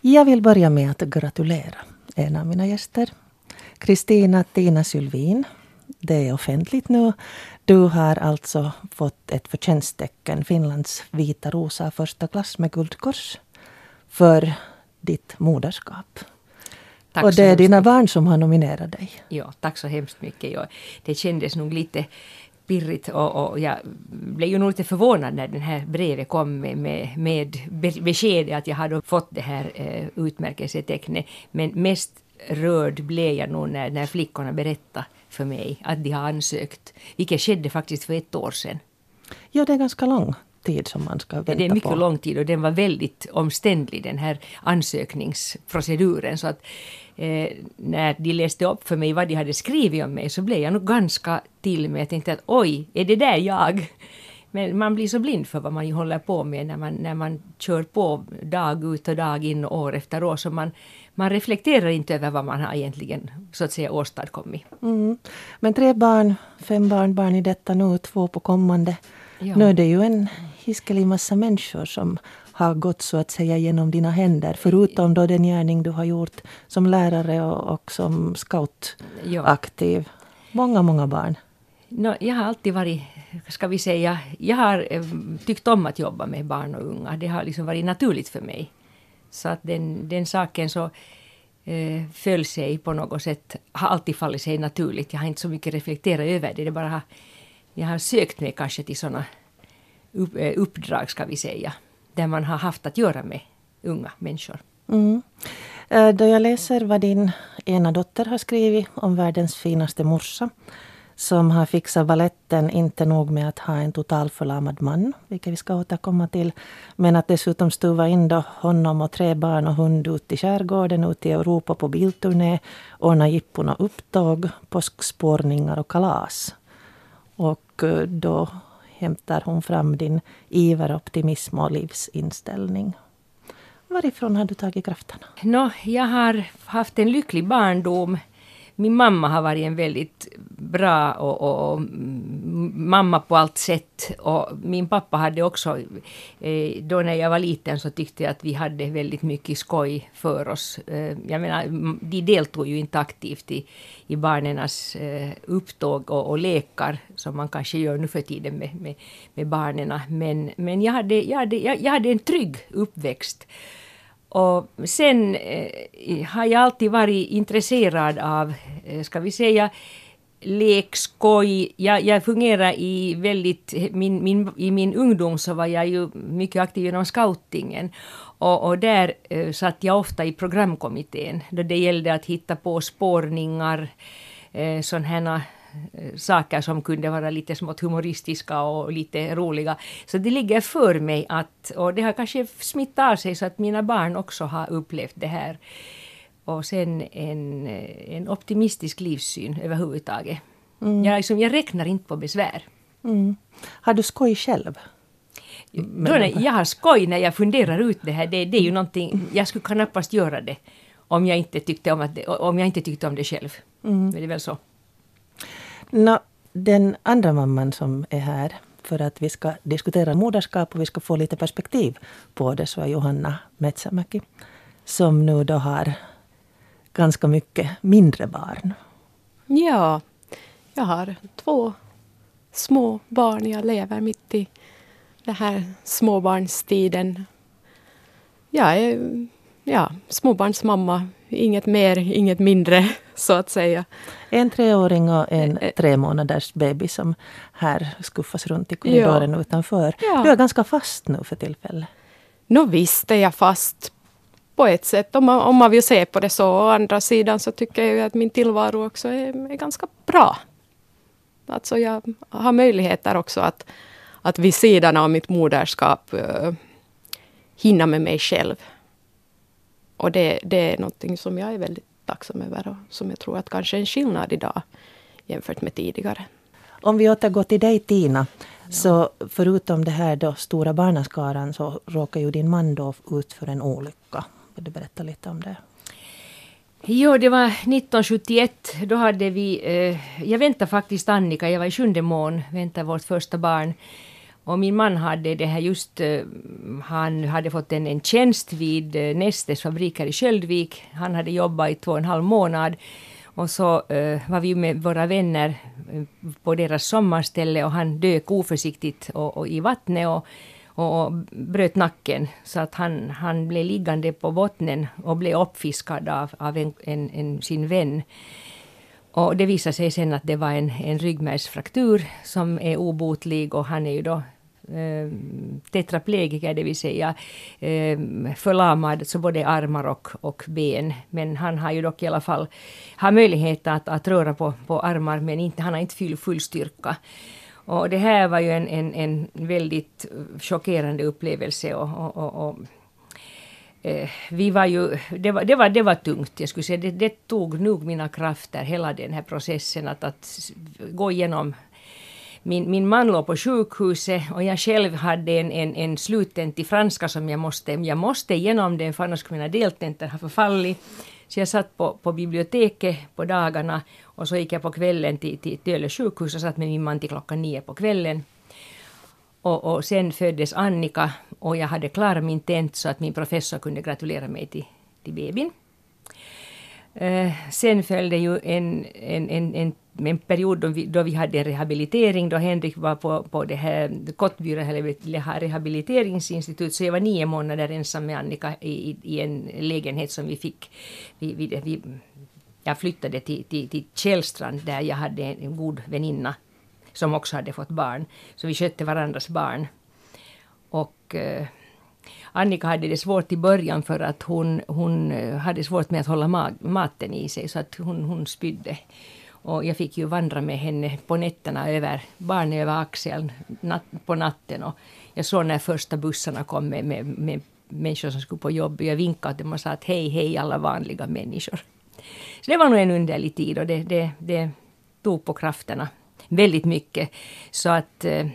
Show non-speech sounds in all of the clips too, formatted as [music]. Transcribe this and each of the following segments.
Jag vill börja med att gratulera en av mina gäster. Kristina Tina Sylvin. Det är offentligt nu. Du har alltså fått ett förtjänsttecken, Finlands vita rosa första klass med guldkors, för ditt moderskap. Tack och det är dina barn som har nominerat dig. Ja, tack så hemskt mycket. Ja, det kändes nog lite pirrigt och, och jag blev ju nog lite förvånad när det här brevet kom med, med, med beskedet att jag hade fått det här eh, utmärkelsetecknet. Men mest rörd blev jag nog när, när flickorna berättade för mig att de har ansökt, vilket skedde faktiskt för ett år sedan. Ja, det är ganska lång tid som man ska vänta Det är mycket på. lång tid och den var väldigt omständlig den här ansökningsproceduren. Så att eh, när de läste upp för mig vad de hade skrivit om mig så blev jag nog ganska till mig. Jag tänkte att oj, är det där jag? Men man blir så blind för vad man håller på med när man, när man kör på dag ut och dag in och år efter år. Så man, man reflekterar inte över vad man har egentligen så att säga åstadkommit. Mm. Men tre barn, fem barnbarn i detta nu, två på kommande. Ja. Nu är det ju en hiskelig massa människor som har gått så att säga genom dina händer. Förutom då den gärning du har gjort som lärare och, och som scoutaktiv. Många, många barn. No, jag har alltid varit, ska vi säga, jag har eh, tyckt om att jobba med barn och unga. Det har liksom varit naturligt för mig. Så att den, den saken så eh, föll sig på något sätt, har alltid fallit sig naturligt. Jag har inte så mycket reflekterat över det. det bara har, jag har sökt mig kanske till sådana upp, eh, uppdrag, ska vi säga, där man har haft att göra med unga människor. Mm. Eh, då jag läser vad din ena dotter har skrivit om världens finaste morsa som har fixat balletten, inte nog med att ha en totalförlamad man, vilket vi ska återkomma till, men att dessutom stuva in då honom och tre barn och hund ut i skärgården, ut i Europa på bilturné, ordna jippon och upptåg, påskspårningar och kalas. Och eh, då hämtar hon fram din iver, optimism och livsinställning. Varifrån har du tagit krafterna? No, jag har haft en lycklig barndom. Min mamma har varit en väldigt bra och, och, och mamma på allt sätt. Och min pappa hade också, eh, då när jag var liten så tyckte jag att vi hade väldigt mycket skoj för oss. Eh, jag menar, de deltog ju inte aktivt i, i barnens eh, upptåg och, och lekar som man kanske gör nu för tiden med, med, med barnen. Men, men jag, hade, jag, hade, jag, jag hade en trygg uppväxt. Och sen eh, har jag alltid varit intresserad av, eh, ska vi säga, lek, skoj. Jag, jag fungerar i väldigt... Min, min, I min ungdom så var jag ju mycket aktiv inom scoutingen. Och, och där eh, satt jag ofta i programkommittén då det gällde att hitta på spårningar, eh, sådana här saker som kunde vara lite smått humoristiska och lite roliga. Så det ligger för mig att, och det har kanske smittat av sig så att mina barn också har upplevt det här. Och sen en, eh, en optimistisk livssyn överhuvudtaget. Jag, liksom, jag räknar inte på besvär. Mm. Har du skoj själv? Då när jag har skoj när jag funderar ut det här, det, det är ju någonting, jag skulle knappast göra det om jag inte tyckte om, att om jag inte tyckte om det själv. Men Det är väl så. No, den andra mamman som är här för att vi ska diskutera moderskap och vi ska få lite perspektiv på det så är Johanna Metsämäki som nu då har ganska mycket mindre barn. Ja, jag har två små barn. Jag lever mitt i den här småbarnstiden. Jag är ja, småbarnsmamma. Inget mer, inget mindre, [laughs] så att säga. En treåring och en Eh, tre månaders baby som här skuffas runt i korridoren utanför. Ja. Du är ganska fast nu för tillfället. Nå visst är jag fast på ett sätt, om man, om man vill se på det så. Å andra sidan så tycker jag ju att min tillvaro också är, är ganska bra. Alltså jag har möjligheter också att, att vid sidan av mitt moderskap uh, hinna med mig själv. Och det, det är någonting som jag är väldigt tacksam över och som jag tror att kanske är en skillnad idag jämfört med tidigare. Om vi återgår till dig Tina, så förutom det här då stora barnaskaran så råkar ju din man då ut för en olycka. Vill du berätta lite om det? Jo, det var 1971. Då hade vi... Eh, jag väntade faktiskt Annika, jag var i sjunde mån, väntade vårt första barn. Och min man hade det här just, eh, han hade fått en, en tjänst vid eh, Nestes fabriker i Sköldvik. Han hade jobbat i två och en halv månad. Och så uh, var vi med våra vänner på deras sommarställe och han dök oförsiktigt och, och i vattnet och, och, bröt nacken. Så att han, han blev liggande på bottnen och blev uppfiskad av, av en, en, en sin vän. Och det visade sig sen att det var en, en ryggmärgsfraktur som är obotlig och han är ju då eh, tetraplegiker, det vill säga eh, förlamad, så både armar och, och ben. Men han har ju dock i alla fall har möjlighet att, att röra på, på armar, men inte, han har inte full, full styrka. Och det här var ju en, en, en väldigt chockerande upplevelse och, och, och, och eh, vi var ju, det var, det var, det var tungt, jag skulle säga. Det, det tog nog mina krafter, hela den här processen att, att gå igenom min, min man låg på sjukhuset och jag själv hade en, en, en sluttent i franska som jag måste, jag måste igenom den för annars skulle mina deltentor ha förfallit. Så jag satt på, på biblioteket på dagarna och så gick jag på kvällen till, till Töle sjukhus och satt med min man till klockan nio på kvällen. Och, och sen föddes Annika och jag hade klarat min tent så att min professor kunde gratulera mig till, till bebin. Eh, sen följde ju en, en, en, en, en period då vi, då vi hade en rehabilitering, då Henrik var på, på det här Kottbyra rehabiliteringsinstitut, så jag var nio månader ensam med Annika i, i en lägenhet som vi fick. Vi, vi, vi, jag flyttade till, till, till Källstrand där jag hade en god väninna som också hade fått barn. Så vi skötte varandras barn. Och eh, Annika hade det svårt i början för att hon, hon eh, hade svårt med att hålla ma maten i sig så att hon, hon spydde. Och jag fick ju vandra med henne på nätterna över barn över axeln nat på natten. Och jag såg när första bussarna kom med, med, med människor som skulle på jobb. Jag vinkade till dem och sa att hej, hej alla vanliga människor. Så det var nog en underlig tid och det, det, det tog på krafterna väldigt mycket. Så att eh,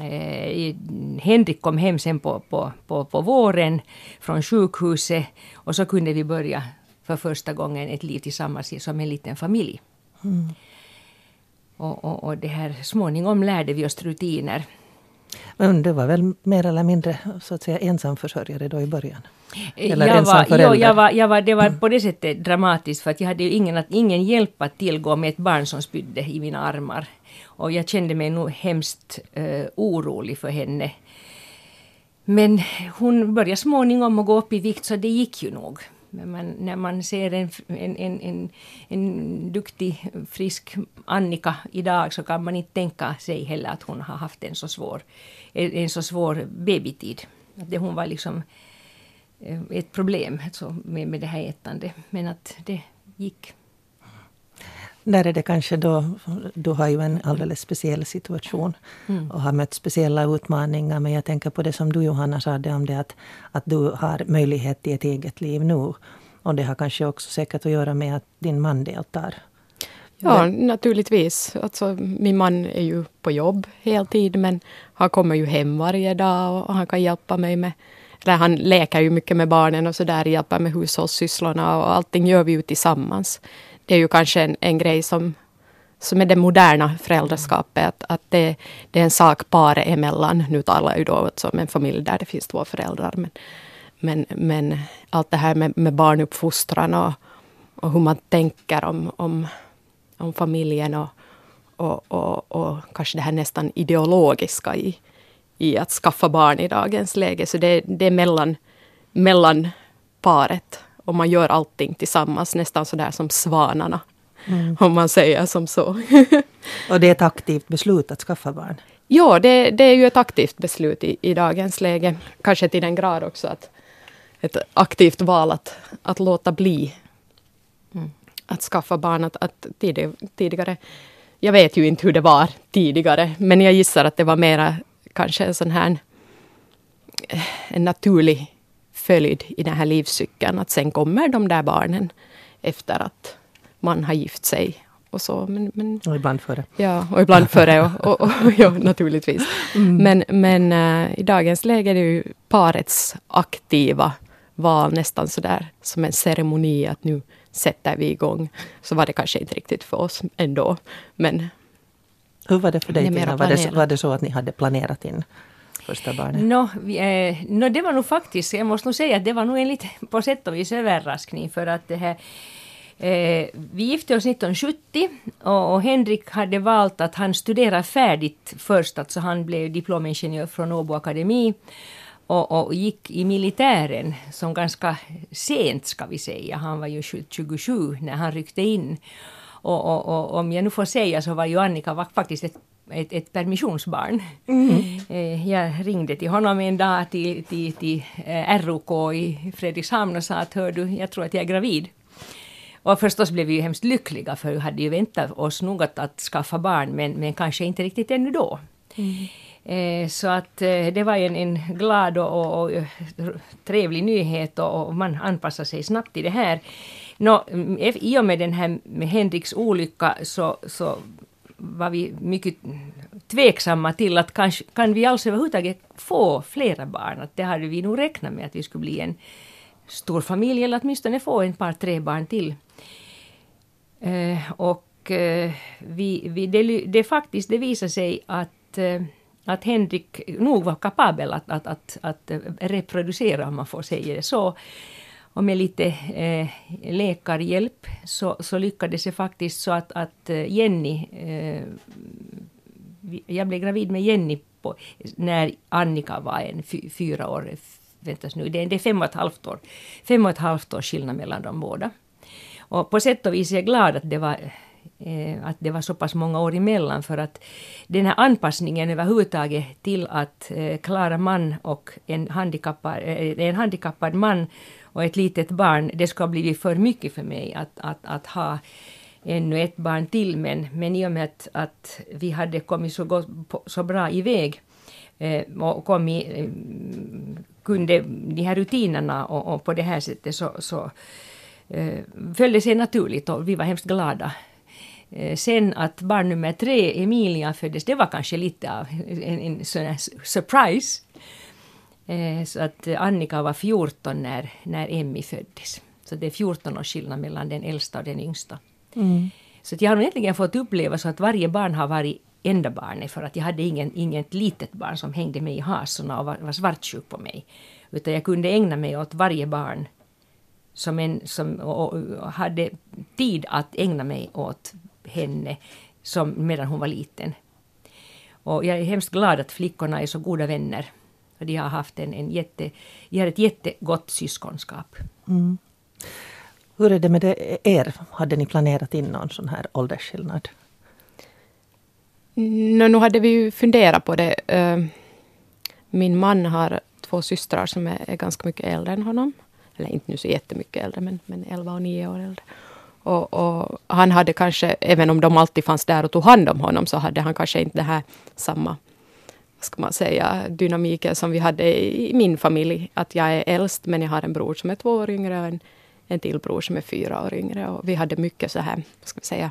eh Henrik kom hem sen på, på, på, på våren från sjukhuset och så kunde vi börja för första gången ett liv tillsammans som en liten familj. Mm. Och, och, och det här småningom lärde vi oss rutiner. Men du var väl mer eller mindre så att säga ensamförsörjare då i början? Eller jag var, jo, jag var, jag var, det var på det sättet dramatiskt för att jag hade ju ingen, ingen hjälp att tillgå med ett barn som spydde i mina armar. Och jag kände mig nog hemskt uh, orolig för henne. Men hon började småningom att gå upp i vikt så det gick ju nog. Men man, när man ser en, en, en, en, en duktig, frisk Annika idag så kan man inte tänka sig heller att hon har haft en så svår, en, så svår babytid. det, hon var liksom eh, ett problem alltså, med, med det här ätandet. Men att det gick. Där är det kanske då, du har ju en alldeles speciell situation mm. och har mött speciella utmaningar. Men jag tänker på det som du Johanna sa om det att, att du har möjlighet till ett eget liv nu. Och det har kanske också säkert att göra med att din man deltar. Ja, naturligtvis. Alltså, min man är ju på jobb heltid men han kommer ju hem varje dag och han kan hjälpa mig med eller han leker ju mycket med barnen och så där, hjälper med hushållssysslorna och allting gör vi ju tillsammans det är ju kanske en, en grej som, som är det moderna föräldraskapet. Att, att det, det, är en sak paret emellan. Nu talar jag ju då om en familj där det finns två föräldrar. Men, men, men allt det här med, med barnuppfostran och, och hur man tänker om, om, om familjen och, och, och, och kanske det här nästan ideologiska i, i att skaffa barn i dagens läge. Så det, det är mellan, mellan paret och man gör allting tillsammans, nästan sådär som svanarna. Mm. Om man säger som så. [laughs] och det är ett aktivt beslut att skaffa barn? Ja, det, det är ju ett aktivt beslut i, i dagens läge. Kanske till den grad också att ett aktivt val att, att låta bli mm. att skaffa barn. Att, att tidigare, jag vet ju inte hur det var tidigare, men jag gissar att det var mera kanske en sån här eh, en naturlig följd i den här livscykeln. Att sen kommer de där barnen efter att man har gift sig. Och, så. Men, men, och ibland före. Ja, och ibland före. Och, och, och ja, naturligtvis. Mm. Men, men uh, i dagens läge är det ju parets aktiva val nästan sådär som en ceremoni att nu sätter vi igång. Så var det kanske inte riktigt för oss ändå. Men Hur var det för dig Tina? Var det, var det så att ni hade planerat in första barnet? Nå, eh, no, det var nog faktiskt, jag måste nog säga att det var nog en lite på sätt och vis överraskning för att det här Eh, vi gifte oss 1970 och, och Henrik hade valt att han studerade färdigt först, alltså han blev diplomingenjör från Åbo Akademi och, och gick i militären som ganska sent ska vi säga. Han var ju 27 när han ryckte in. Och, och, och om jag nu får säga så var ju Annika faktiskt ett ett, ett permissionsbarn. Eh, Jag ringde till honom en dag till, till, till eh, ROK i Fredrikshamn och sa att hör du, jag tror att jag är gravid. Och förstås blev vi ju hemskt lyckliga för vi hade ju väntat oss nog att, att skaffa barn men, men kanske inte riktigt ännu då. Eh, så att eh, det var en, en glad och, och, och trevlig nyhet och, och man anpassade sig snabbt till det här. Nå, mm, ef- I och med den här med Henriks olycka så, så var vi mycket tveksamma till att kanske, kan vi alls överhuvudtaget få flera barn? Att det hade vi nog räknat med att vi skulle bli en stor familj eller åtminstone få en par, tre barn till. Eh, och eh, vi, vi, det, det faktiskt, det visade sig att, eh, att Henrik nog var kapabel att, att, att, att eh, reproducera, om man får säga det så. Och med lite eh, läkarhjälp så, så lyckades jag faktiskt så att, att eh, Jenny, eh, jag blev gravid med Jenny på, när Annika var en fy, fyra år, väntas nu, det, är- det är fem och ett halvt år, fem och ett halvt års skillnad mellan dem båda. Och på sätt och vis är jag glad att det var eh, att det var så pass många år emellan för att den här anpassningen överhuvudtaget till att eh, klara man och en handikappad, eh, en handikappad man och ett litet barn, det ska ha blivit för mycket för mig att, att, att ha ännu ett barn till men, men i och med att, att vi hade kommit så, gott, så bra iväg eh, och kommit, eh, kunde de här rutinerna och, och på det här sättet så, så eh, följde sig naturligt och vi var hemskt glada. Eh, sen att barn nummer tre, Emilia, föddes, det var kanske lite av en, en en surprise. Eh, så att Annika var 14 när, när Emmy föddes. Så det är 14 års skillnad mellan den äldsta och den yngsta. Så att jag har egentligen fått uppleva så att varje barn har varit enda barnet för att jag hade ingen, inget litet barn som hängde mig i hasorna och var, var svartsjuk på mig. Utan jag kunde ägna mig åt varje barn som en, som, och, och hade tid att ägna mig åt henne som, medan hon var liten. Och jag är hemskt glad att flickorna är så goda vänner. De har haft en, en jätte, de har ett jättegott syskonskap. Hur är det med det, er? Hade ni planerat in någon sån här åldersskillnad? Nå, nu hade vi ju funderat på det. Eh, Min man har två systrar som är, är ganska mycket äldre än honom. Eller inte nu så jättemycket äldre, men, men 11 och 9 år äldre. Och, och han hade kanske, även om de alltid fanns där och tog hand om honom, så hade han kanske inte det här samma ska man säga, dynamiken som vi hade i min familj. Att jag är äldst, men jag har en bror som är två år yngre och en, en till bror som är fyra år yngre. Och vi hade mycket så här, vad ska vi säga,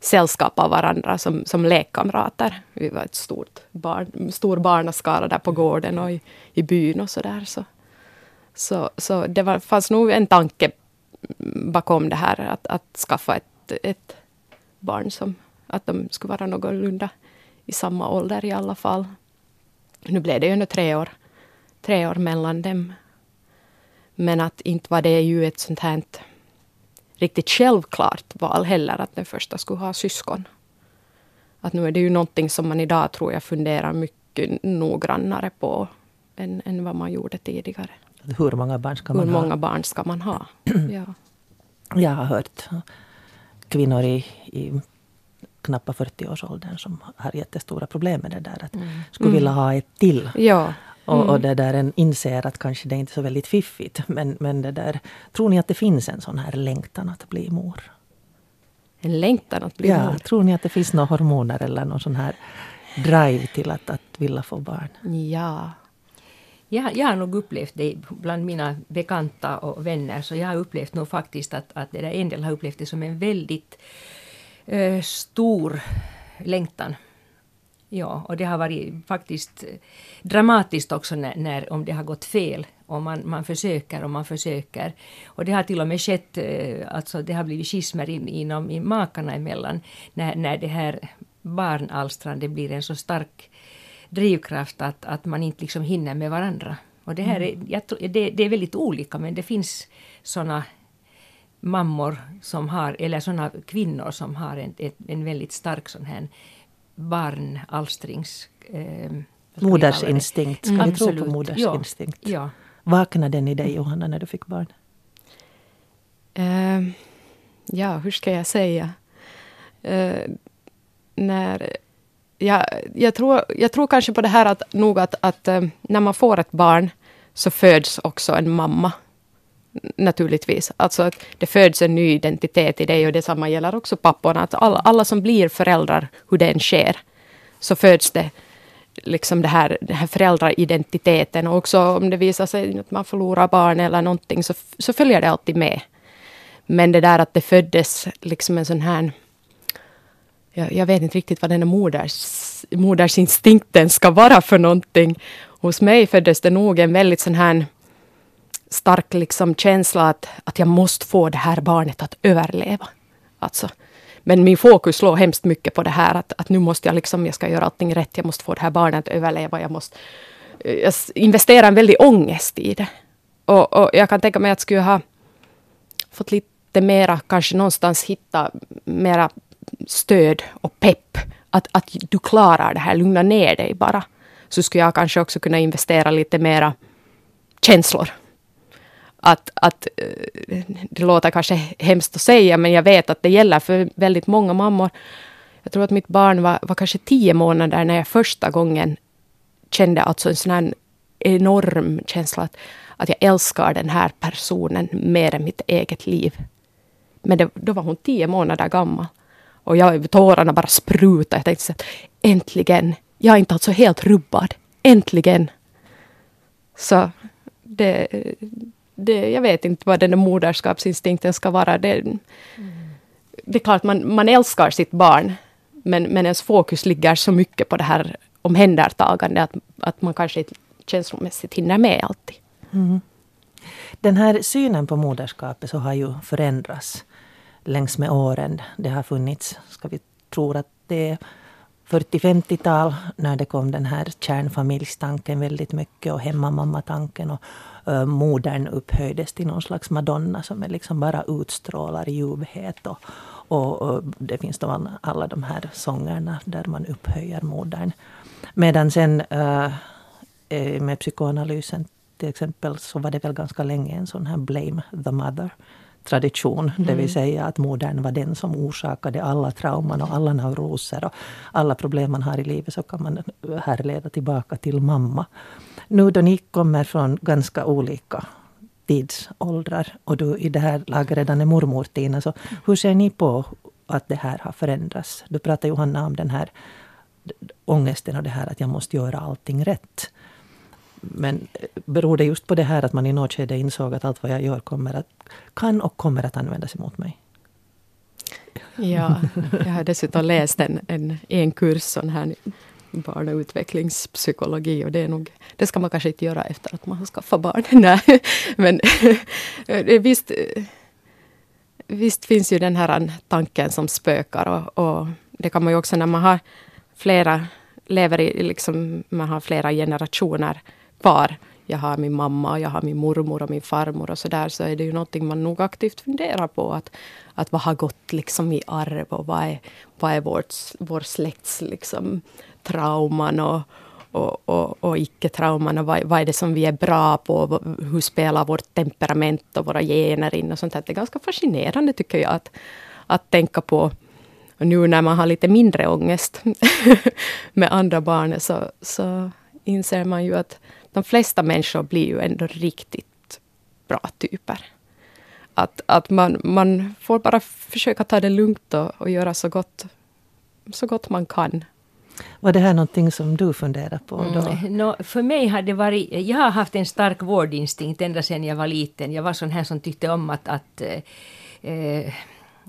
sällskap av varandra som, som lekkamrater. Vi var ett stort barn, stor barnaskara där på gården och i, i byn och så där. Så, så, så det var, fanns nog en tanke bakom det här att, att skaffa ett, ett barn som att de skulle vara någorlunda i samma ålder i alla fall. Nu blev det ju ändå tre år, tre år mellan dem. Men att inte var det ju ett sånt här riktigt självklart val heller att den första skulle ha syskon. Att nu är det ju någonting som man idag tror jag funderar mycket noggrannare på än, än vad man gjorde tidigare. Hur många barn ska Hur man många ha? barn ska man ha? [clears throat] Ja. Jag har hört kvinnor i, i knappa 40-årsåldern som har jättestora problem med det där. Att skulle vilja ha ett till. ja. Och, och det där en inser att kanske det inte är så väldigt fiffigt. Men, men det där, tror ni att det finns en sån här längtan att bli mor? En längtan att bli Ja, mor. tror ni att det finns några hormoner eller någon sån här drive till att, att vilja få barn? Ja. Jag, jag har nog upplevt det bland mina bekanta och vänner, så jag har upplevt nog faktiskt att, att det där en del har upplevt det som en väldigt eh, stor längtan. Ja, och det har varit faktiskt dramatiskt också när, när om det har gått fel och man, man försöker och man försöker. Och det har till och med skett, eh, alltså det har blivit schismer in, inom i makarna emellan när, när det här barnalstrande blir en så stark drivkraft att, att man inte liksom hinner med varandra. Och det här är, jag tror, det, det är väldigt olika men det finns såna mammor som har, eller såna kvinnor som har en, en väldigt stark sån här barnalstrings... Eh, modersinstinkt, ska mm, vi tro på modersinstinkt? Ja, ja. Vaknade den i dig Johanna när du fick barn? Uh, ja, hur ska jag säga? Uh, när jag, jag, tror, jag tror kanske på det här att nog att, att uh, när man får ett barn så föds också en mamma. Naturligtvis. Alltså att det föds en ny identitet i dig och detsamma gäller också papporna. Att alla, alla som blir föräldrar, hur det än sker, så föds det liksom det här, den här föräldraidentiteten. Och också om det visar sig att man förlorar barn eller någonting så, så följer det alltid med. Men det där att det föddes liksom en sån här... Jag, jag vet inte riktigt vad den här moders, modersinstinkten ska vara för någonting. Hos mig föddes det nog en väldigt sån här stark liksom känsla att, att jag måste få det här barnet att överleva. Alltså, men min fokus låg hemskt mycket på det här att, att nu måste jag liksom, jag ska göra allting rätt, jag måste få det här barnet att överleva, jag måste eh, jag investera en väldig ångest i det. Och, och jag kan tänka mig att skulle jag ha fått lite mera, kanske någonstans hitta mera stöd och pepp. Att, att du klarar det här, lugna ner dig bara. Så skulle jag kanske också kunna investera lite mera känslor att, att eh, det låter kanske hemskt att säga, men jag vet att det gäller för väldigt många mammor. Jag tror att mitt barn var, var kanske tio månader när jag första gången kände alltså en sån här enorm känsla att, att jag älskar den här personen mer än mitt eget liv. Men det, då var hon tio månader gammal. Och jag, tårarna bara sprutade. Jag tänkte att äntligen, jag är inte alltså helt rubbad. Äntligen. Så det, det, jag vet inte vad den där moderskapsinstinkten ska vara. Det, mm. det är klart, man, man älskar sitt barn. Men, men ens fokus ligger så mycket på det här omhändertagande att, att man kanske inte känslomässigt hinner med alltid. Mm. Den här synen på moderskapet så har ju förändrats längs med åren. Det har funnits, ska vi tro att det är 40-50-tal när det kom den här kärnfamiljstanken väldigt mycket och hemmamammatanken och uh, modern upphöjdes till någon slags madonna som är liksom bara utstrålar ljuvhet. Och, och, och, det finns då alla de här sångerna där man upphöjer modern. Medan sen uh, med psykoanalysen till exempel så var det väl ganska länge en sån här blame the mother tradition. Mm. Det vill mm. säga att modern var den som orsakade alla trauman och alla neuroser och alla problem man har i livet så kan man härleda tillbaka till mamma. Nu då ni kommer från ganska olika tidsåldrar och du i det här laget redan är mormor Tina, så hur ser ni på att det här har förändrats? Du pratar Johanna om den här ångesten och det här att jag måste göra allting rätt. Men beror det just på det här att man i något skede insåg att allt vad jag gör kommer att, kan och kommer att användas emot mig? Ja, jag har dessutom läst en, en, en kurs sån här barn och utvecklingspsykologi och det är nog, det ska man kanske inte göra efter att man har skaffat barn. [laughs] Nej, men eh, visst, eh, visst finns ju den här tanken som spökar och, och det kan man ju också när man har flera, lever i, liksom, man har flera generationer kvar. Jag har min mamma, jag har min mormor och min farmor och så där. Så är det ju någonting man nog aktivt funderar på. Att, att vad har gått liksom i arv och vad är, vad är vårt, vår släkts liksom, trauman och, och, och, och icke-trauman och vad, vad, är det som vi är bra på? Hur spelar vårt temperament och våra gener in och sånt här. Det är ganska fascinerande tycker jag att, att tänka på. Och nu när man har lite mindre ångest [laughs] med andra barn så, så inser man ju att de flesta människor blir ju ändå riktigt bra typer. Att, att man, man får bara försöka ta det lugnt och, och göra så gott, så gott man kan. Var det här någonting som du funderar på? Då? Mm. No, för mig har det varit... Jag har haft en stark vårdinstinkt ända sedan jag var liten. Jag var sån här som tyckte om att, att eh,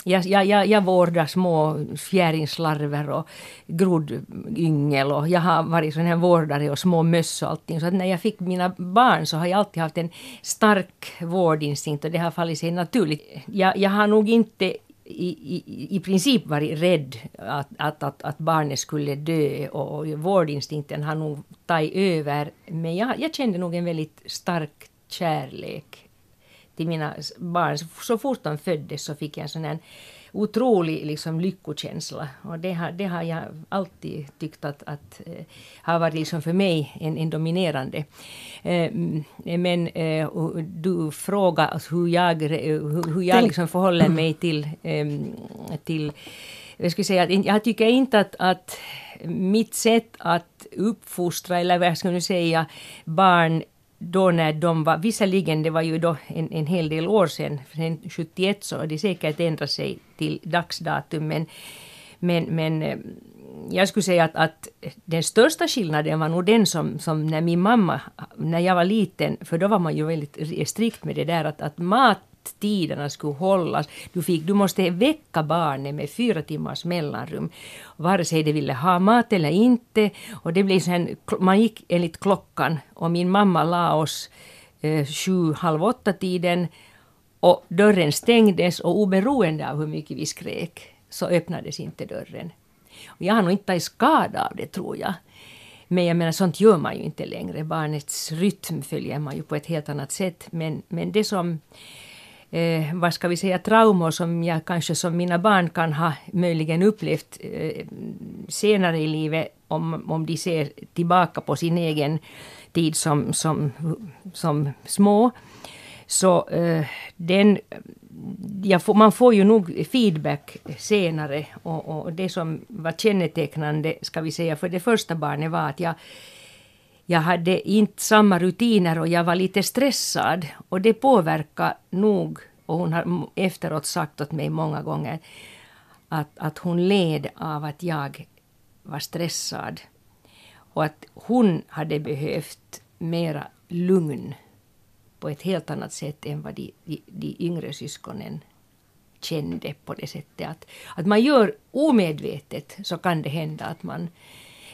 jag, jag, jag, vårdar små fjäringslarver och grodyngel och jag har varit sån här vårdare och små möss och allting. Så att när jag fick mina barn så har jag alltid haft en stark vårdinstinkt och det har fallit sig naturligt. Jag, jag har nog inte i, i, i princip varit rädd att, att, att, att barnet skulle dö och, och vårdinstinkten har nog tagit över. Men jag, jag kände nog en väldigt stark kärlek till mina barn. Så fort de föddes så fick jag en sån här otrolig liksom, lyckokänsla. Och det har, det har jag alltid tyckt att, att äh, har varit liksom för mig en, en dominerande. Äh, men äh, du frågar alltså hur jag, hur, hur jag liksom förhåller mig till, till jag skulle säga jag tycker inte att, att mitt sätt att uppfostra, eller vad ska jag säga, barn då när de var, visserligen det var ju då en, en hel del år sedan, sen 71 så har det säkert ändrat sig till dagsdatum men, men, men eh, jag skulle säga att, att den största skillnaden var nog den som, som när min mamma, när jag var liten, för då var man ju väldigt strikt med det där att, att mat tiderna skulle hållas. Du, fick, du måste väcka barnet med fyra timmars mellanrum. Vare sig de ville ha mat eller inte. Och det blev sen, man gick enligt klockan och min mamma la oss eh, sju, halv åtta tiden och dörren stängdes och oberoende av hur mycket vi skrek så öppnades inte dörren. Och jag har nog inte tagit skada av det tror jag. Men jag menar sånt gör man ju inte längre. Barnets rytm följer man ju på ett helt annat sätt. Men, men det som eh, vad ska vi säga, traumor som jag kanske som mina barn kan ha möjligen upplevt eh, senare i livet om, om de ser tillbaka på sin egen tid som, som, som små. Så eh, den, får, man får ju nog feedback senare och, och, det som var kännetecknande, ska vi säga, för det första barnet var att jag jag hade inte samma rutiner och jag var lite stressad. Och det påverkade nog, och hon har efteråt sagt åt mig många gånger, att, att hon led av att jag var stressad. Och att hon hade behövt mera lugn på ett helt annat sätt än vad de, de, de yngre syskonen kände på det sättet att, att man gör omedvetet så kan det hända att man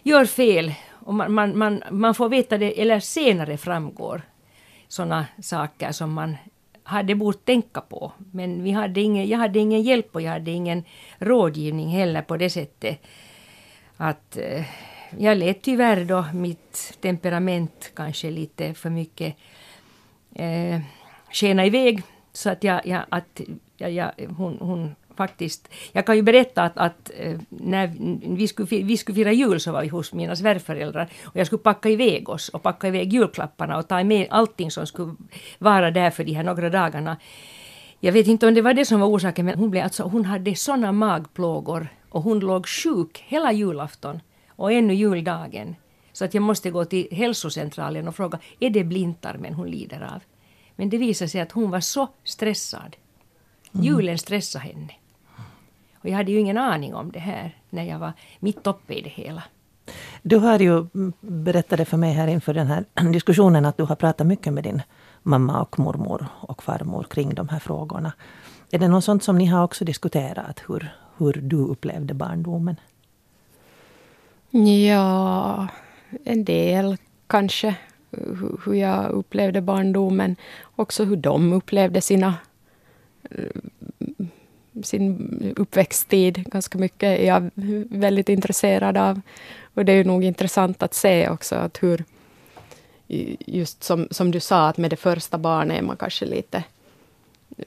gör fel och man, man, man, man får veta det, eller senare framgår sådana saker som man hade bort tänka på. Men vi hade ingen, jag hade ingen hjälp och jag hade ingen rådgivning heller på det sättet. Att eh, jag lät tyvärr då mitt temperament kanske lite för mycket eh, skena iväg. Så att jag, jag att jag, jag, hon, hon faktiskt. Jag kan ju berätta att, att eh, när vi skulle, vi skulle fira jul så var vi hos mina svärföräldrar och jag skulle packa iväg oss och packa iväg julklapparna och ta med allting som skulle vara där för de här några dagarna. Jag vet inte om det var det som var orsaken men hon, blev alltså, hon hade såna magplågor och hon låg sjuk hela julafton och ännu juldagen. Så att jag måste gå till hälsocentralen och fråga är det blindtarmen hon lider av. Men det visade sig att hon var så stressad. Mm. Julen stressade henne. Och jag hade ju ingen aning om det här när jag var mitt uppe i det hela. Du har ju berättat för mig här inför den här [clears throat] diskussionen att du har pratat mycket med din mamma och mormor och farmor kring de här frågorna. Är det något sånt som ni har också diskuterat, hur, hur du upplevde barndomen? Ja, en del kanske. Hur jag upplevde barndomen. Också hur de upplevde sina sin uppväxttid ganska mycket är jag väldigt intresserad av. Och det är ju nog intressant att se också att hur, just som, som du sa, att med det första barnet är man kanske lite...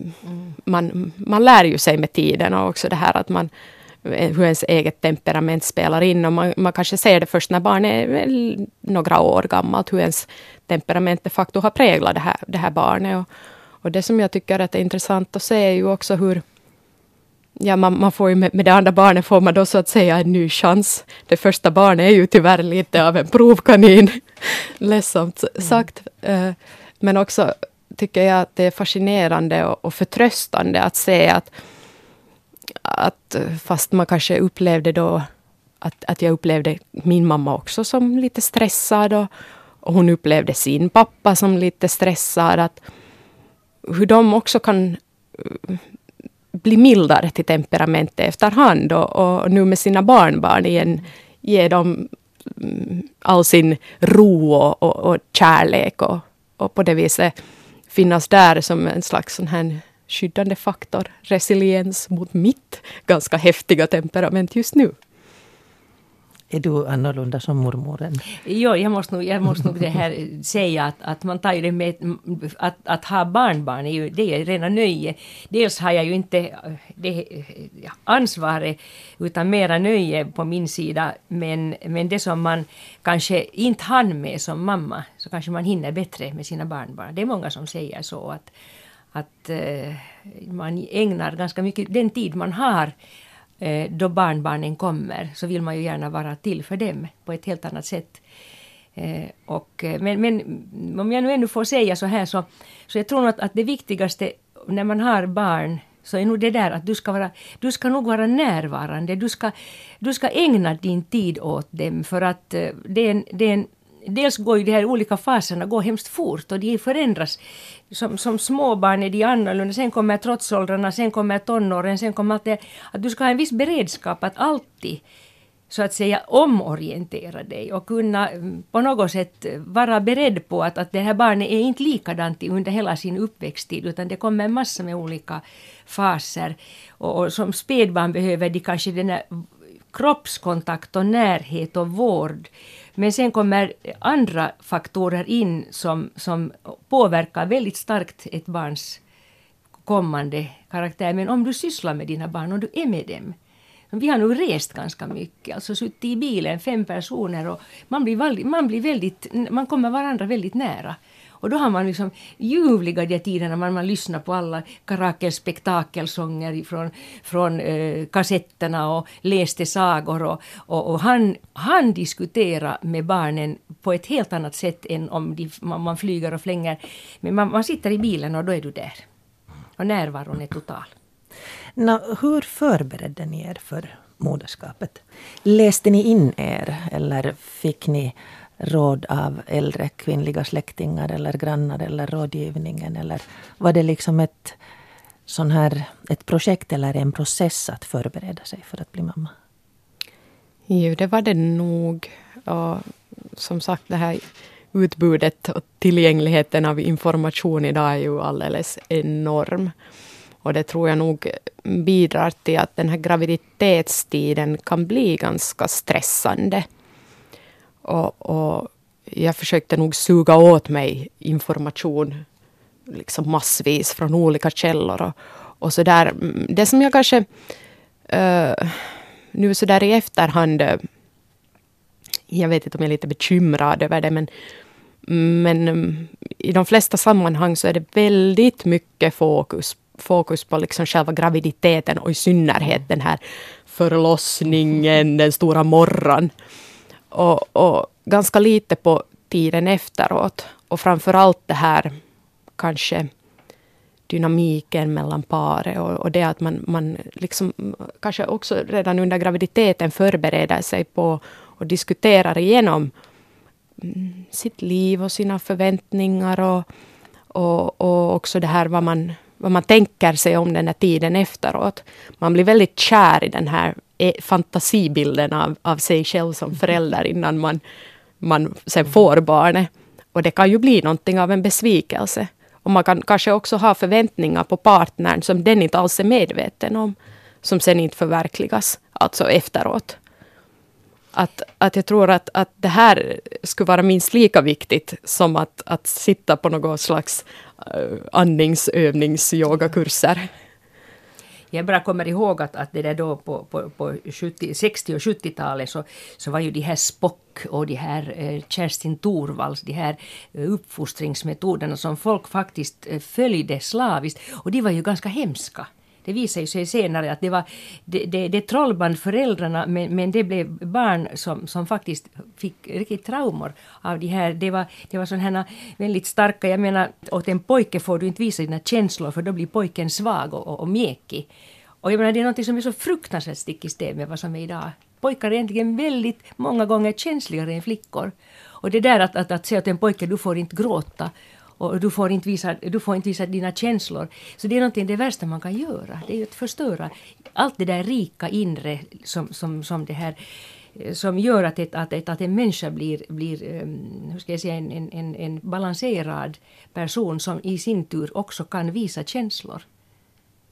Mm. Man, man lär ju sig med tiden och också det här att man hur ens eget temperament spelar in. Och man, man kanske ser det först när barnet är några år gammalt, hur ens temperament de facto har präglat det här, det här barnet. Och, och det som jag tycker att är intressant att se är ju också hur, ja, man, man får ju med, med det andra barnet får man då så att säga en ny chans. Det första barnet är ju tyvärr lite av en provkanin. [laughs] Ledsamt mm. sagt. Mm. Men också tycker jag att det är fascinerande och, och förtröstande att se att, att fast man kanske upplevde då att, att jag upplevde min mamma också som lite stressad och, och hon upplevde sin pappa som lite stressad. Att hur de också kan bli mildare till temperamentet efterhand och, och nu med sina barnbarn igen ge dem mm, all sin ro och, och, och kärlek och, och på det viset finnas där som en slags sån här skyddande faktor, resiliens mot mitt ganska häftiga temperament just nu. Är du annorlunda som mormoren? Jo, jag måste nog, jag måste nog det här säga att, att man tar ju det med att, att ha barnbarn är ju det är rena nöje. Dels har jag ju inte eh, det eh, ansvaret utan mera nöje på min sida men, men det som man kanske inte hann med som mamma så kanske man hinner bättre med sina barnbarn. Det är många som säger så att, att eh, man ägnar ganska mycket den tid man har Eh, då barnbarnen kommer så vill man ju gärna vara till för dem på ett helt annat sätt. Eh, och, eh, men, men om jag nu ännu får säga så här så, så jag tror nog att, att det viktigaste när man har barn så är nog det där att du ska, vara, du ska nog vara närvarande. Du ska, du ska ägna din tid åt dem för att eh, det är en, det är en dels går ju de här olika faserna går hemskt fort och de förändras. Som, som småbarn är de annorlunda, sen kommer trotsåldrarna, sen kommer tonåren, sen kommer allt det. Att du ska ha en viss beredskap att alltid så att säga omorientera dig och kunna mm, på något sätt vara beredd på att, att det här barnet är inte likadant under hela sin uppväxttid utan det kommer en massa med olika faser. Och, och som spädbarn behöver de kanske den här kroppskontakt och närhet och vård. Men sen kommer andra faktorer in som, som påverkar väldigt starkt ett barns kommande karaktär. Men om du sysslar med dina barn, om du är med dem. Vi har nu rest ganska mycket, alltså suttit i bilen, fem personer och man blir, man blir väldigt, man kommer varandra väldigt nära. Och då har man liksom ljuvliga de tiderna man, man lyssnar på alla Karakels spektakelsånger från, från eh, kassetterna och läste sagor och, och, och, han, han diskuterar med barnen på ett helt annat sätt än om de, man, man flyger och flänger. Men man, man sitter i bilen och då är du där. Och närvaron är total. Nå, hur förberedde ni er för moderskapet? Läste ni in er eller fick ni råd av äldre kvinnliga släktingar eller grannar eller rådgivningen? Eller var det liksom ett, sån här, ett projekt eller en process att förbereda sig för att bli mamma? Jo, det var det nog. Och som sagt, det här utbudet och tillgängligheten av information idag är ju alldeles enorm. Och det tror jag nog bidrar till att den här graviditetstiden kan bli ganska stressande. Och, och jag försökte nog suga åt mig information liksom massvis från olika källor. Och, och så där. Mm, det som jag kanske uh, nu så där i efterhand eh, jag vet inte om jag är lite bekymrad över det, men, men um, i de flesta sammanhang så är det väldigt mycket fokus, fokus på liksom själva graviditeten och i synnerhet den här förlossningen, den stora morran och, och ganska lite på tiden efteråt. Och framför allt det här kanske dynamiken mellan paret och, och det att man, man liksom kanske också redan under graviditeten förbereder sig på och diskuterar igenom mm, sitt liv och sina förväntningar och, och, och också det här vad man, vad man tänker sig om den här tiden efteråt. Man blir väldigt kär i den här fantasibilden av, av sig själv som förälder innan man, man sen får barnet. Och det kan ju bli någonting av en besvikelse. Och man kan kanske också ha förväntningar på partnern som den inte alls är medveten om. Som sen inte förverkligas, alltså efteråt. Att, att jag tror att, att det här skulle vara minst lika viktigt som att, att sitta på någon slags uh, andningsövnings-yogakurser. Jag bara kommer ihåg att, att det där då på, på, på 70, 60 och 70-talet så, så var ju de här Spock och de här eh, Kerstin Thorvalls, de här eh, uppfostringsmetoderna som folk faktiskt eh, följde slaviskt och de var ju ganska hemska. Det visade sig senare att det var det, det, det trollband föräldrarna men, men det blev barn som, som faktiskt fick riktigt traumor av det här. Det var, det var sådana väldigt starka, jag menar åt en pojke får du inte visa dina känslor för då blir pojken svag och, och, och mjäkig. Och jag menar det är något som är så fruktansvärt stick i stäv med vad som är idag. Pojkar är egentligen väldigt många gånger känsligare än flickor. Och det där att, att, att säga åt en pojke du får inte gråta och du får, inte visa, du får inte visa dina känslor. Så det är någonting det värsta man kan göra. Det är att förstöra allt det där rika inre som, som, som det här eh, som gör att, ett, att, ett, att en människa blir, blir ehm, hur ska jag säga, en, en, en balanserad person som i sin tur också kan visa känslor.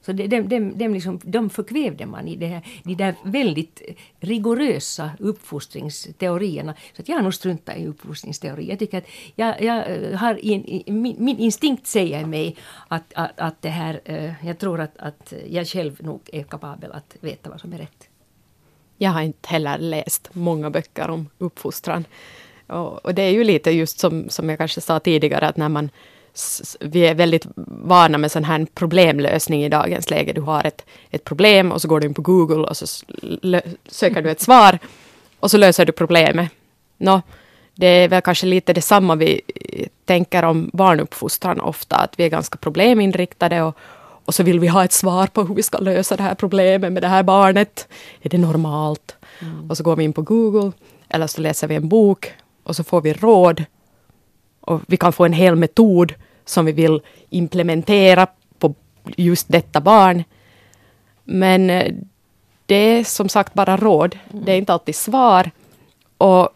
Så de, de, de, de, liksom, de förkvävde man i det här, de där väldigt rigorösa uppfostringsteorierna. Så att jag har nog struntat i uppfostringsteori. Jag tycker att jag, jag eh, har in, min, min, instinkt säger mig att, att, att det här, eh, jag tror att, att jag själv nog är kapabel att veta vad som är rätt. Jag har inte heller läst många böcker om uppfostran. Och, och det är ju lite just som, som jag kanske sa tidigare, att när man vi är väldigt vana med sån här problemlösning i dagens läge. Du har ett, ett problem och så går du in på Google och så söker du ett svar och så löser du problemet. Nå, det är väl kanske lite detsamma vi tänker om barnuppfostran ofta, att vi är ganska probleminriktade och, och så vill vi ha ett svar på hur vi ska lösa det här problemet med det här barnet. Är det normalt? Mm. Och så går vi in på Google eller så läser vi en bok och så får vi råd och vi kan få en hel metod som vi vill implementera på just detta barn. Men eh, det är som sagt bara råd. Det är inte alltid svar. Och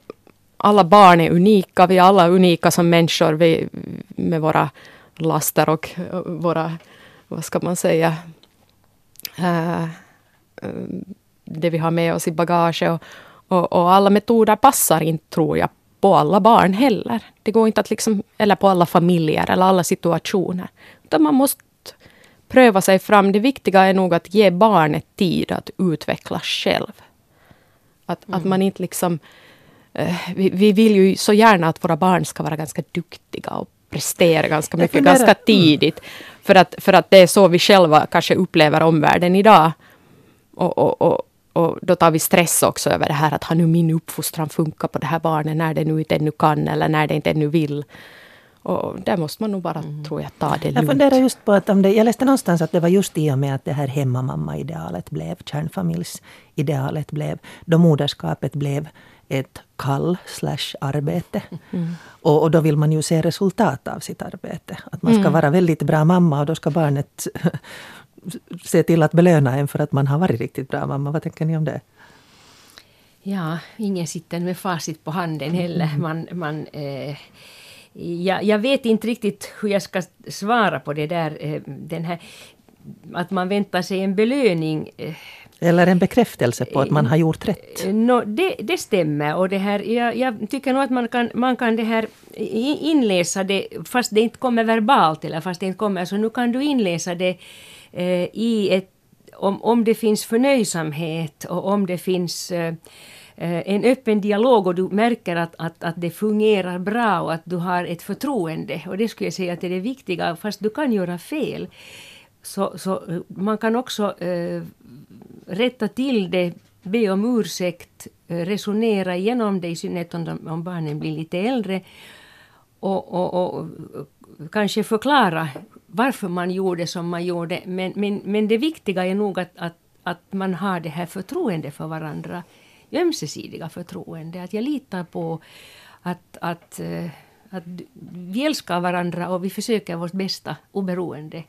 alla barn är unika. Vi är alla unika som människor vi, med våra laster och våra, vad ska man säga, uh, det vi har med oss i bagaget. Och, och, och alla metoder passar inte, tror jag, på alla barn heller. Det går inte att liksom, eller på alla familjer eller alla situationer. Utan man måste pröva sig fram. Det viktiga är nog att ge barnet tid att utvecklas själv. Att, mm. att man inte liksom... Eh, vi, vi, vill ju så gärna att våra barn ska vara ganska duktiga och prestera ganska mycket ganska tidigt. Mm. För, att, för att det är så vi själva kanske upplever omvärlden idag. Och, och, och, och då tar vi stress också över det här att har nu min uppfostran funkat på det här barnet när det nu inte ännu kan eller när det inte ännu vill. Och där måste man nog bara, mm. tror jag, ta det lugnt. Jag funderar just på att om det, jag läste någonstans att det var just i och med att det här hemmamamma-idealet blev, kärnfamiljsidealet blev, då moderskapet blev ett kall slash arbete. Mm. Och, och, då vill man ju se resultat av sitt arbete. Att man ska mm. vara väldigt bra mamma och då ska barnet se till att belöna en för att man har varit riktigt bra mamma. Vad tänker ni om det? Ja, ingen sitter med facit på handen heller. Mm. Man, man, eh, jag, jag, vet inte riktigt hur jag ska svara på det där. Eh, den här, att man väntar sig en belöning. Eh, eller en bekräftelse på att man har gjort rätt. Eh, no, det, det stämmer. Och det här, jag, jag, tycker nog att man kan, man kan det här inläsa det, fast det inte kommer verbalt, eller fast det inte kommer, så nu kan du inläsa det eh, i ett, om, om det finns förnöjsamhet och om det finns eh, eh, en öppen dialog och du märker att, att, att det fungerar bra och att du har ett förtroende. Och det skulle jag säga att det är det viktiga, fast du kan göra fel. Så, så eh, man kan också eh, rätta till det, be om ursäkt, eh, resonera igenom det, i synnerhet om, de, om barnen blir lite äldre. Och, och, och kanske förklara varför man gjorde som man gjorde. Men, men, men det viktiga är nog att, att, att man har det här förtroende för varandra. Ömsesidiga förtroende. Att jag litar på att, att, eh, att vi älskar varandra och vi försöker vårt bästa oberoende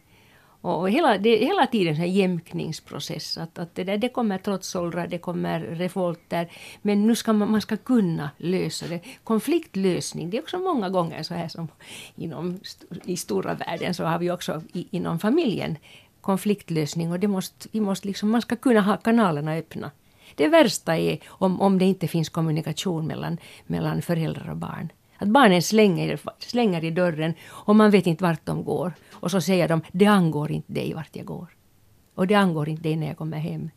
och hela, det är hela tiden en jämkningsprocess. Att, att det, där, det kommer trotsåldrar, det kommer revolter. Men nu ska man, man ska kunna lösa det. Konfliktlösning, det är också många gånger så här som inom, i stora världen så har vi också i, inom familjen konfliktlösning och det måste, vi måste liksom, man ska kunna ha kanalerna öppna. Det värsta är om, om det inte finns kommunikation mellan, mellan föräldrar och barn. Att barnen slänger, slänger i dörren och man vet inte vart de går. Och så säger de, det angår inte dig vart jag går. Och det angår inte dig när jag kommer hem.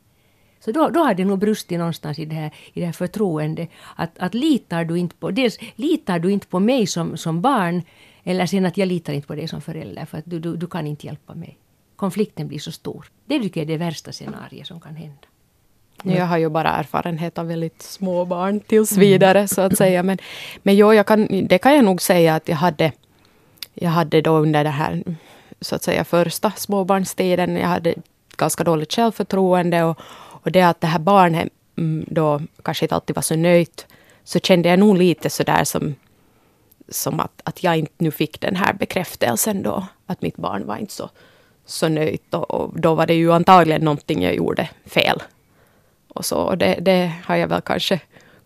Så då, då har det nog brustit någonstans i det här, i det här förtroendet. Att, att litar du inte på, dels litar du inte på mig som, som barn, eller sen att jag litar inte på dig som förälder, för att du, du, du kan inte hjälpa mig. Konflikten blir så stor. Det tycker jag är det värsta scenariet som kan hända. Jag har ju bara erfarenhet av väldigt små barn tills vidare, så att säga. Men, men jo, jag kan, det kan jag nog säga att jag hade, jag hade då under det här så att säga första småbarnstiden, jag hade ganska dåligt självförtroende och, och det att det här barnet mm, då kanske inte alltid var så nöjt, så kände jag nog lite sådär som, som att, att jag inte nu fick den här bekräftelsen då, att mitt barn var inte så, så nöjt. Och, och då var det ju antagligen någonting jag gjorde fel. Och så, och det, det har jag väl kanske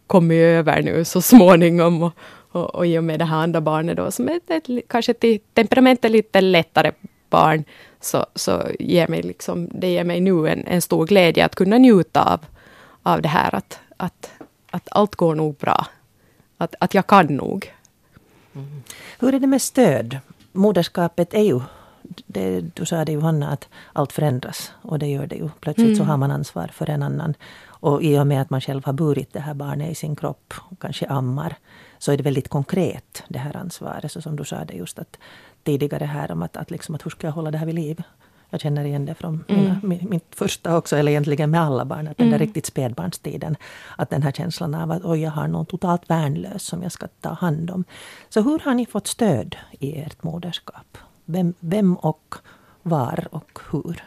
kommit över nu så småningom. Och, och, och i och med det här andra barnet då, som är ett, kanske till temperamentet lite lättare barn så, så ger mig liksom, det ger mig nu en, en stor glädje att kunna njuta av, av det här att, att, att allt går nog bra. Att, att jag kan nog. Mm. Hur är det med stöd? Moderskapet är ju det, du sa det Johanna, att allt förändras. Och det gör det ju. Plötsligt mm. så har man ansvar för en annan. Och i och med att man själv har burit det här barnet i sin kropp, och kanske ammar, så är det väldigt konkret det här ansvaret. Så som du sa det just att tidigare här om att, att, liksom, att hur ska jag hålla det här vid liv? Jag känner igen det från mm. mina, mitt första också, eller egentligen med alla barn. Att den där mm. riktigt spädbarnstiden. Att den här känslan av att oj, jag har någon totalt värnlös som jag ska ta hand om. Så hur har ni fått stöd i ert moderskap? Vem, vem och var och hur?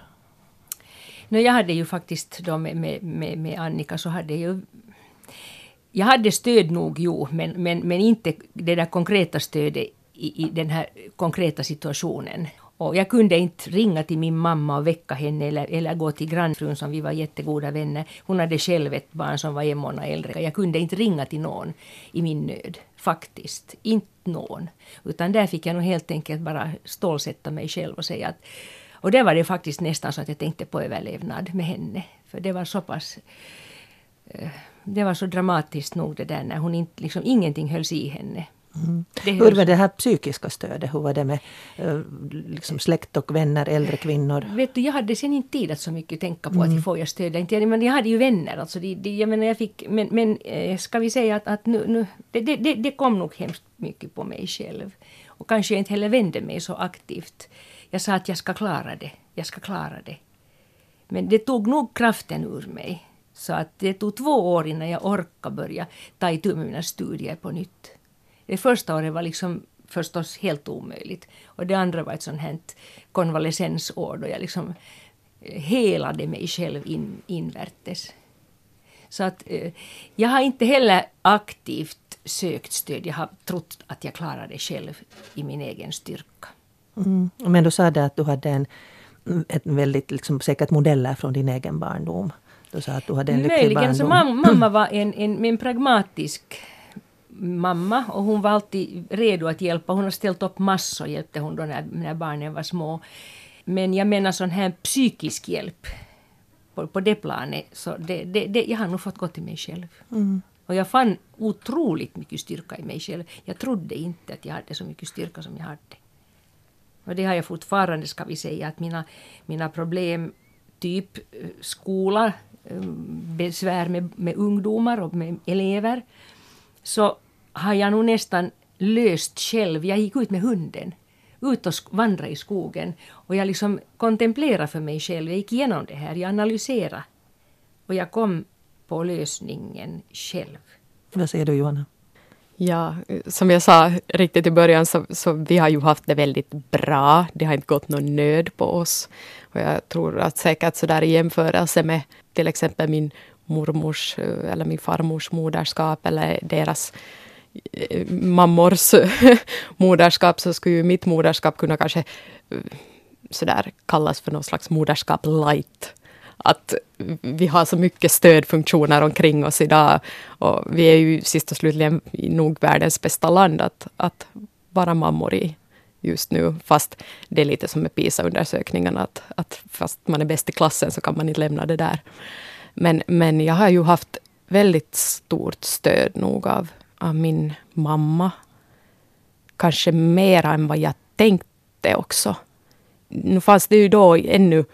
No, jag hade ju faktiskt då med, med, med, med Annika så hade jag ju jag hade stöd nog, jo, men, men, men inte det där konkreta stödet i, i den här konkreta situationen. Och jag kunde inte ringa till min mamma och väcka henne eller, eller gå till grannfrun som vi var jättegoda vänner. Hon hade själv ett barn som var en månad äldre. Jag kunde inte ringa till någon i min nöd, faktiskt. Inte någon. Utan där fick jag nog helt enkelt bara stålsätta mig själv och säga att... Och där var det faktiskt nästan så att jag tänkte på överlevnad med henne. För det var så pass... Eh, det var så dramatiskt nog det där när hon inte, liksom ingenting hölls i henne. Mm. Hur var det här psykiska stödet? Hur var det med uh, liksom släkt och vänner, äldre kvinnor? Vet du, jag hade sen inte tid att så mycket tänka på mm. att får jag stöd inte. Men jag hade ju vänner. Alltså de, de, jag menar, jag fick, men, men eh, ska vi säga att, att nu, nu det, det, det kom nog hemskt mycket på mig själv. Och kanske jag inte heller vände mig så aktivt. Jag sa att jag ska klara det. Jag ska klara det. Men det tog nog kraften ur mig. Så att det tog två år innan jag orkade börja ta itu med mina studier på nytt. Det första året var liksom förstås helt omöjligt. Och det andra var ett sånt här konvalescensår då jag liksom eh, helade mig själv in, invärtes. Så att eh, jag har inte heller aktivt sökt stöd. Jag har trott att jag klarar det själv i min egen styrka. Mm. Men du sa det att du hade en ett väldigt liksom, säkert modeller från din egen barndom. Du sa att du hade en lycklig Möjligen, barndom. så mamma [clears throat] var en, en, en pragmatisk mamma och hon var alltid redo att hjälpa. Hon har ställt upp massor, hjälpte hon då när, när barnen var små. Men jag menar sån här psykisk hjälp på, på det planet, så det, det, det, jag har nog fått gå till mig själv. Mm. Och jag fann otroligt mycket styrka i mig själv. Jag trodde inte att jag hade så mycket styrka som jag hade. Och det har jag fortfarande, ska vi säga, att mina, mina problem, typ eh, skola, eh, besvär med, med ungdomar och med elever, så har jag nog nästan löst själv. Jag gick ut med hunden, ut och vandrade i skogen och jag liksom kontemplerade för mig själv. Jag gick igenom det här, jag analyserade och jag kom på lösningen själv. Vad säger du Johanna? Ja, som jag sa riktigt i början så, så vi har ju haft det väldigt bra. Det har inte gått någon nöd på oss. Och jag tror att säkert sådär i jämförelse med till exempel min mormors eh, eller min farmors moderskap eller deras mammors [laughs] moderskap så skulle ju mitt moderskap kunna kanske eh, sådär kallas för någon slags moderskap light. Att vi har så mycket stödfunktioner omkring oss idag och vi är ju sist och slutligen nog världens bästa land att, att vara mammor i just nu. Fast det är lite som med PISA-undersökningarna att, att fast man är bäst i klassen så kan man inte lämna det där. Men, men jag har ju haft väldigt stort stöd nog av, av min mamma. Kanske mer än vad jag tänkte också. Nu fanns det ju då ännu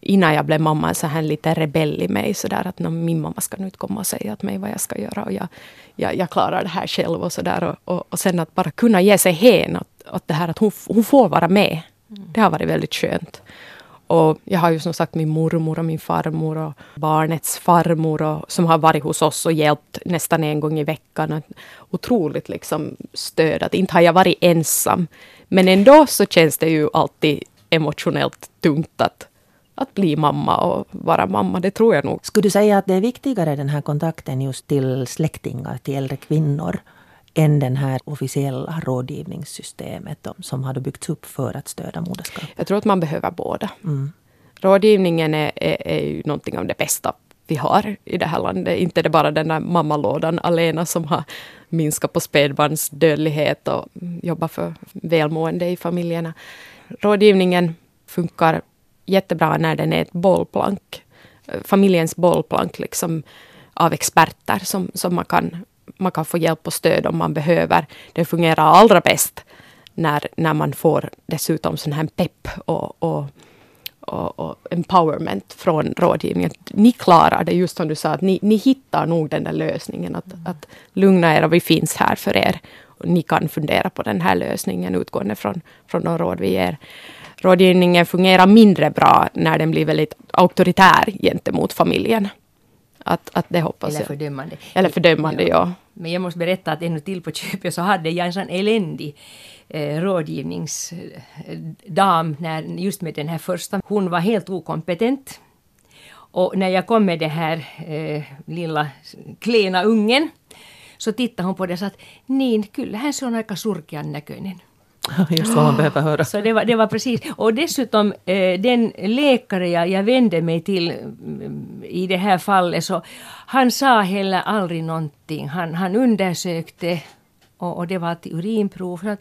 innan jag blev mamma så här lite rebell i mig. Så där att min mamma ska nu inte komma och säga åt mig vad jag ska göra. Och jag, jag, jag klarar det här själv och så där. Och, och, och, sen att bara kunna ge sig hän åt, åt det här att hon, hon får vara med. Mm. Det har varit väldigt skönt. Och jag har ju som sagt min mormor och min farmor och barnets farmor och, som har varit hos oss och hjälpt nästan en gång i veckan. Otroligt liksom stöd. Att inte har jag varit ensam. Men ändå så känns det ju alltid emotionellt tungt att, att bli mamma och vara mamma. Det tror jag nog. Skulle du säga att det är viktigare den här kontakten just till släktingar, till äldre kvinnor? Än den här officiella rådgivningssystemet som har byggts upp för att stödja moderskap? Jag tror att man behöver båda. Mm. Rådgivningen är, är, är ju någonting av det bästa vi har i det här landet. Inte det bara den där mammalådan alena som har minskat på spädbarnsdödlighet och jobbat för välmående i familjerna. Rådgivningen funkar jättebra när den är ett bollplank. Familjens bollplank liksom av experter som, som man, kan, man kan få hjälp och stöd om man behöver. Det fungerar allra bäst när, när man får dessutom sån här pepp och, och, och, och empowerment från rådgivningen. Ni klarar det, just som du sa, att ni, ni hittar nog den där lösningen. Att, att lugna er och vi finns här för er. Och ni kan fundera på den här lösningen utgående från, från de råd vi ger. Rådgivningen fungerar mindre bra när den blir väldigt auktoritär gentemot familjen. Att, att det hoppas Eller jag. fördömande. Eller fördömande, ja. Men jag måste berätta att ännu till på köpet så hade jag en sån eländig eh, rådgivningsdam när, just med den här första. Hon var helt okompetent. Och när jag kom med den här eh, lilla klena ungen så tittade hon på det och sa att niin, kyllähän se on aika surkean näköinen. [laughs] Just vad man behöver höra. Så det var, det var precis. Och dessutom eh, den läkare jag, jag vände mig till mm, i det här fallet så han sa heller aldrig någonting. Han, han undersökte och, och det var ett urinprov. Så att,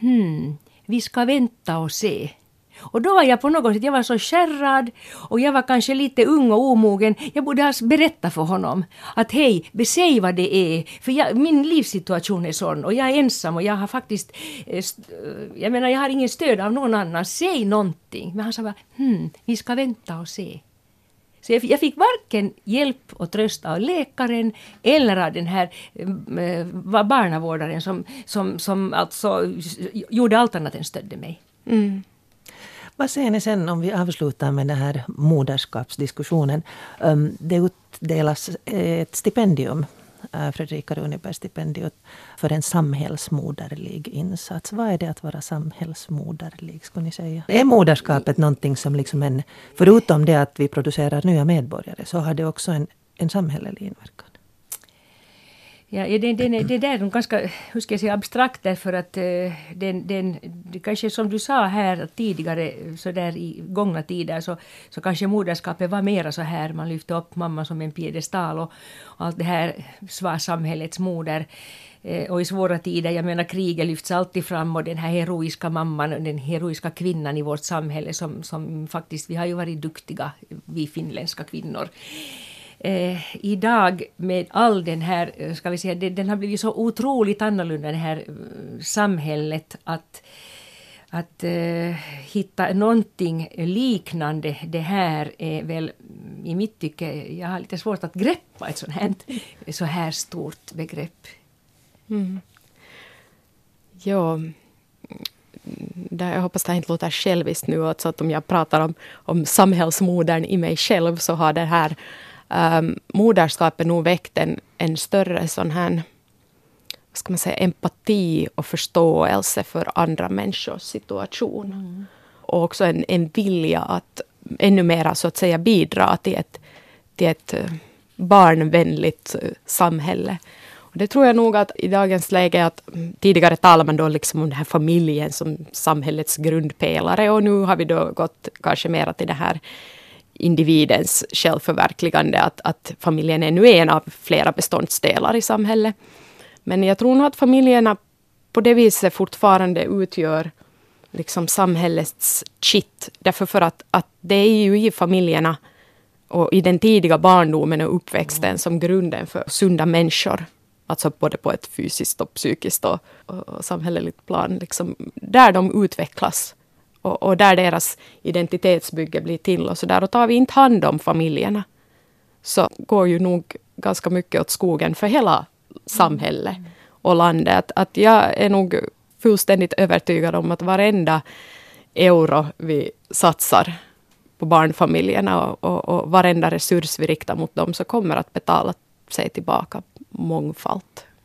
hmm, vi ska vänta och se. Och då var jag på något sätt, jag var så skärrad och jag var kanske lite ung och omogen. Jag borde ha berättat för honom att hej, säg vad det är. För jag, min livssituation är sån och jag är ensam och jag har faktiskt, eh, eh, jag menar jag har ingen stöd av någon annan. Säg någonting. Men han sa bara, hmm, vi ska vänta och se. Så jag, jag fick varken hjälp och tröst av läkaren eller av den här äh, barnavårdaren som, som, som alltså gjorde allt annat än stödde mig. Mm. Vad säger ni sen om vi avslutar med den här moderskapsdiskussionen? Det utdelas eh, ett stipendium, eh, Fredrika Runeberg-stipendium, för en samhällsmoderlig insats. Vad är det att vara samhällsmoderlig, skulle ni säga? Är moderskapet någonting som liksom en, förutom det att vi producerar nya medborgare, så har det också en, en samhällelig inverkan? Ja, den, den, det, där är ganska hur ska jag säga, abstrakt därför att eh, den, den, kanske som du sa här tidigare så där i gångna tider så, så kanske moderskapet var mera så här man lyfte upp mamma som en piedestal och, och allt det här var samhällets moder. Eh, och i svåra tider, jag menar kriget lyfts alltid fram och den här heroiska mamman, den heroiska kvinnan i vårt samhälle som, som faktiskt, vi har ju varit duktiga, vi finländska kvinnor eh, idag med all den här, eh, ska vi säga, den, den har blivit så otroligt annorlunda det här eh, samhället att att eh, hitta någonting liknande det här är väl mm, i mitt tycke, jag har lite svårt att greppa ett sånt här, så här stort begrepp. Mm. Ja, där jag hoppas det inte låter själviskt nu, alltså att om jag pratar om, om samhällsmodern i mig själv så har det här um, moderskapet nog väckt en, en större sån här vad ska man säga, empati och förståelse för andra människors situation. Mm. Och också en, en vilja att ännu mer så att säga bidra till ett, till ett eh, barnvänligt eh, samhälle. Och det tror jag nog att i dagens läge att mm, tidigare talade man då liksom om den här familjen som samhällets grundpelare och nu har vi då gått kanske mera till det här individens självförverkligande, att, att familjen är nu en av flera beståndsdelar i samhället. Men jag tror nog att familjerna på det viset fortfarande utgör liksom samhällets kitt. Därför för att, att det är ju i familjerna och i den tidiga barndomen och uppväxten som grunden för sunda människor, alltså både på ett fysiskt och psykiskt och, och, och samhälleligt plan, liksom, där de utvecklas och, och, där deras identitetsbygge blir till och så där. Och tar vi inte hand om familjerna så går ju nog ganska mycket åt skogen för hela samhället och landet. Att, att jag är nog fullständigt övertygad om att varenda euro vi satsar på barnfamiljerna och, och, och varenda resurs vi riktar mot dem så kommer att betala sig tillbaka mångfalt.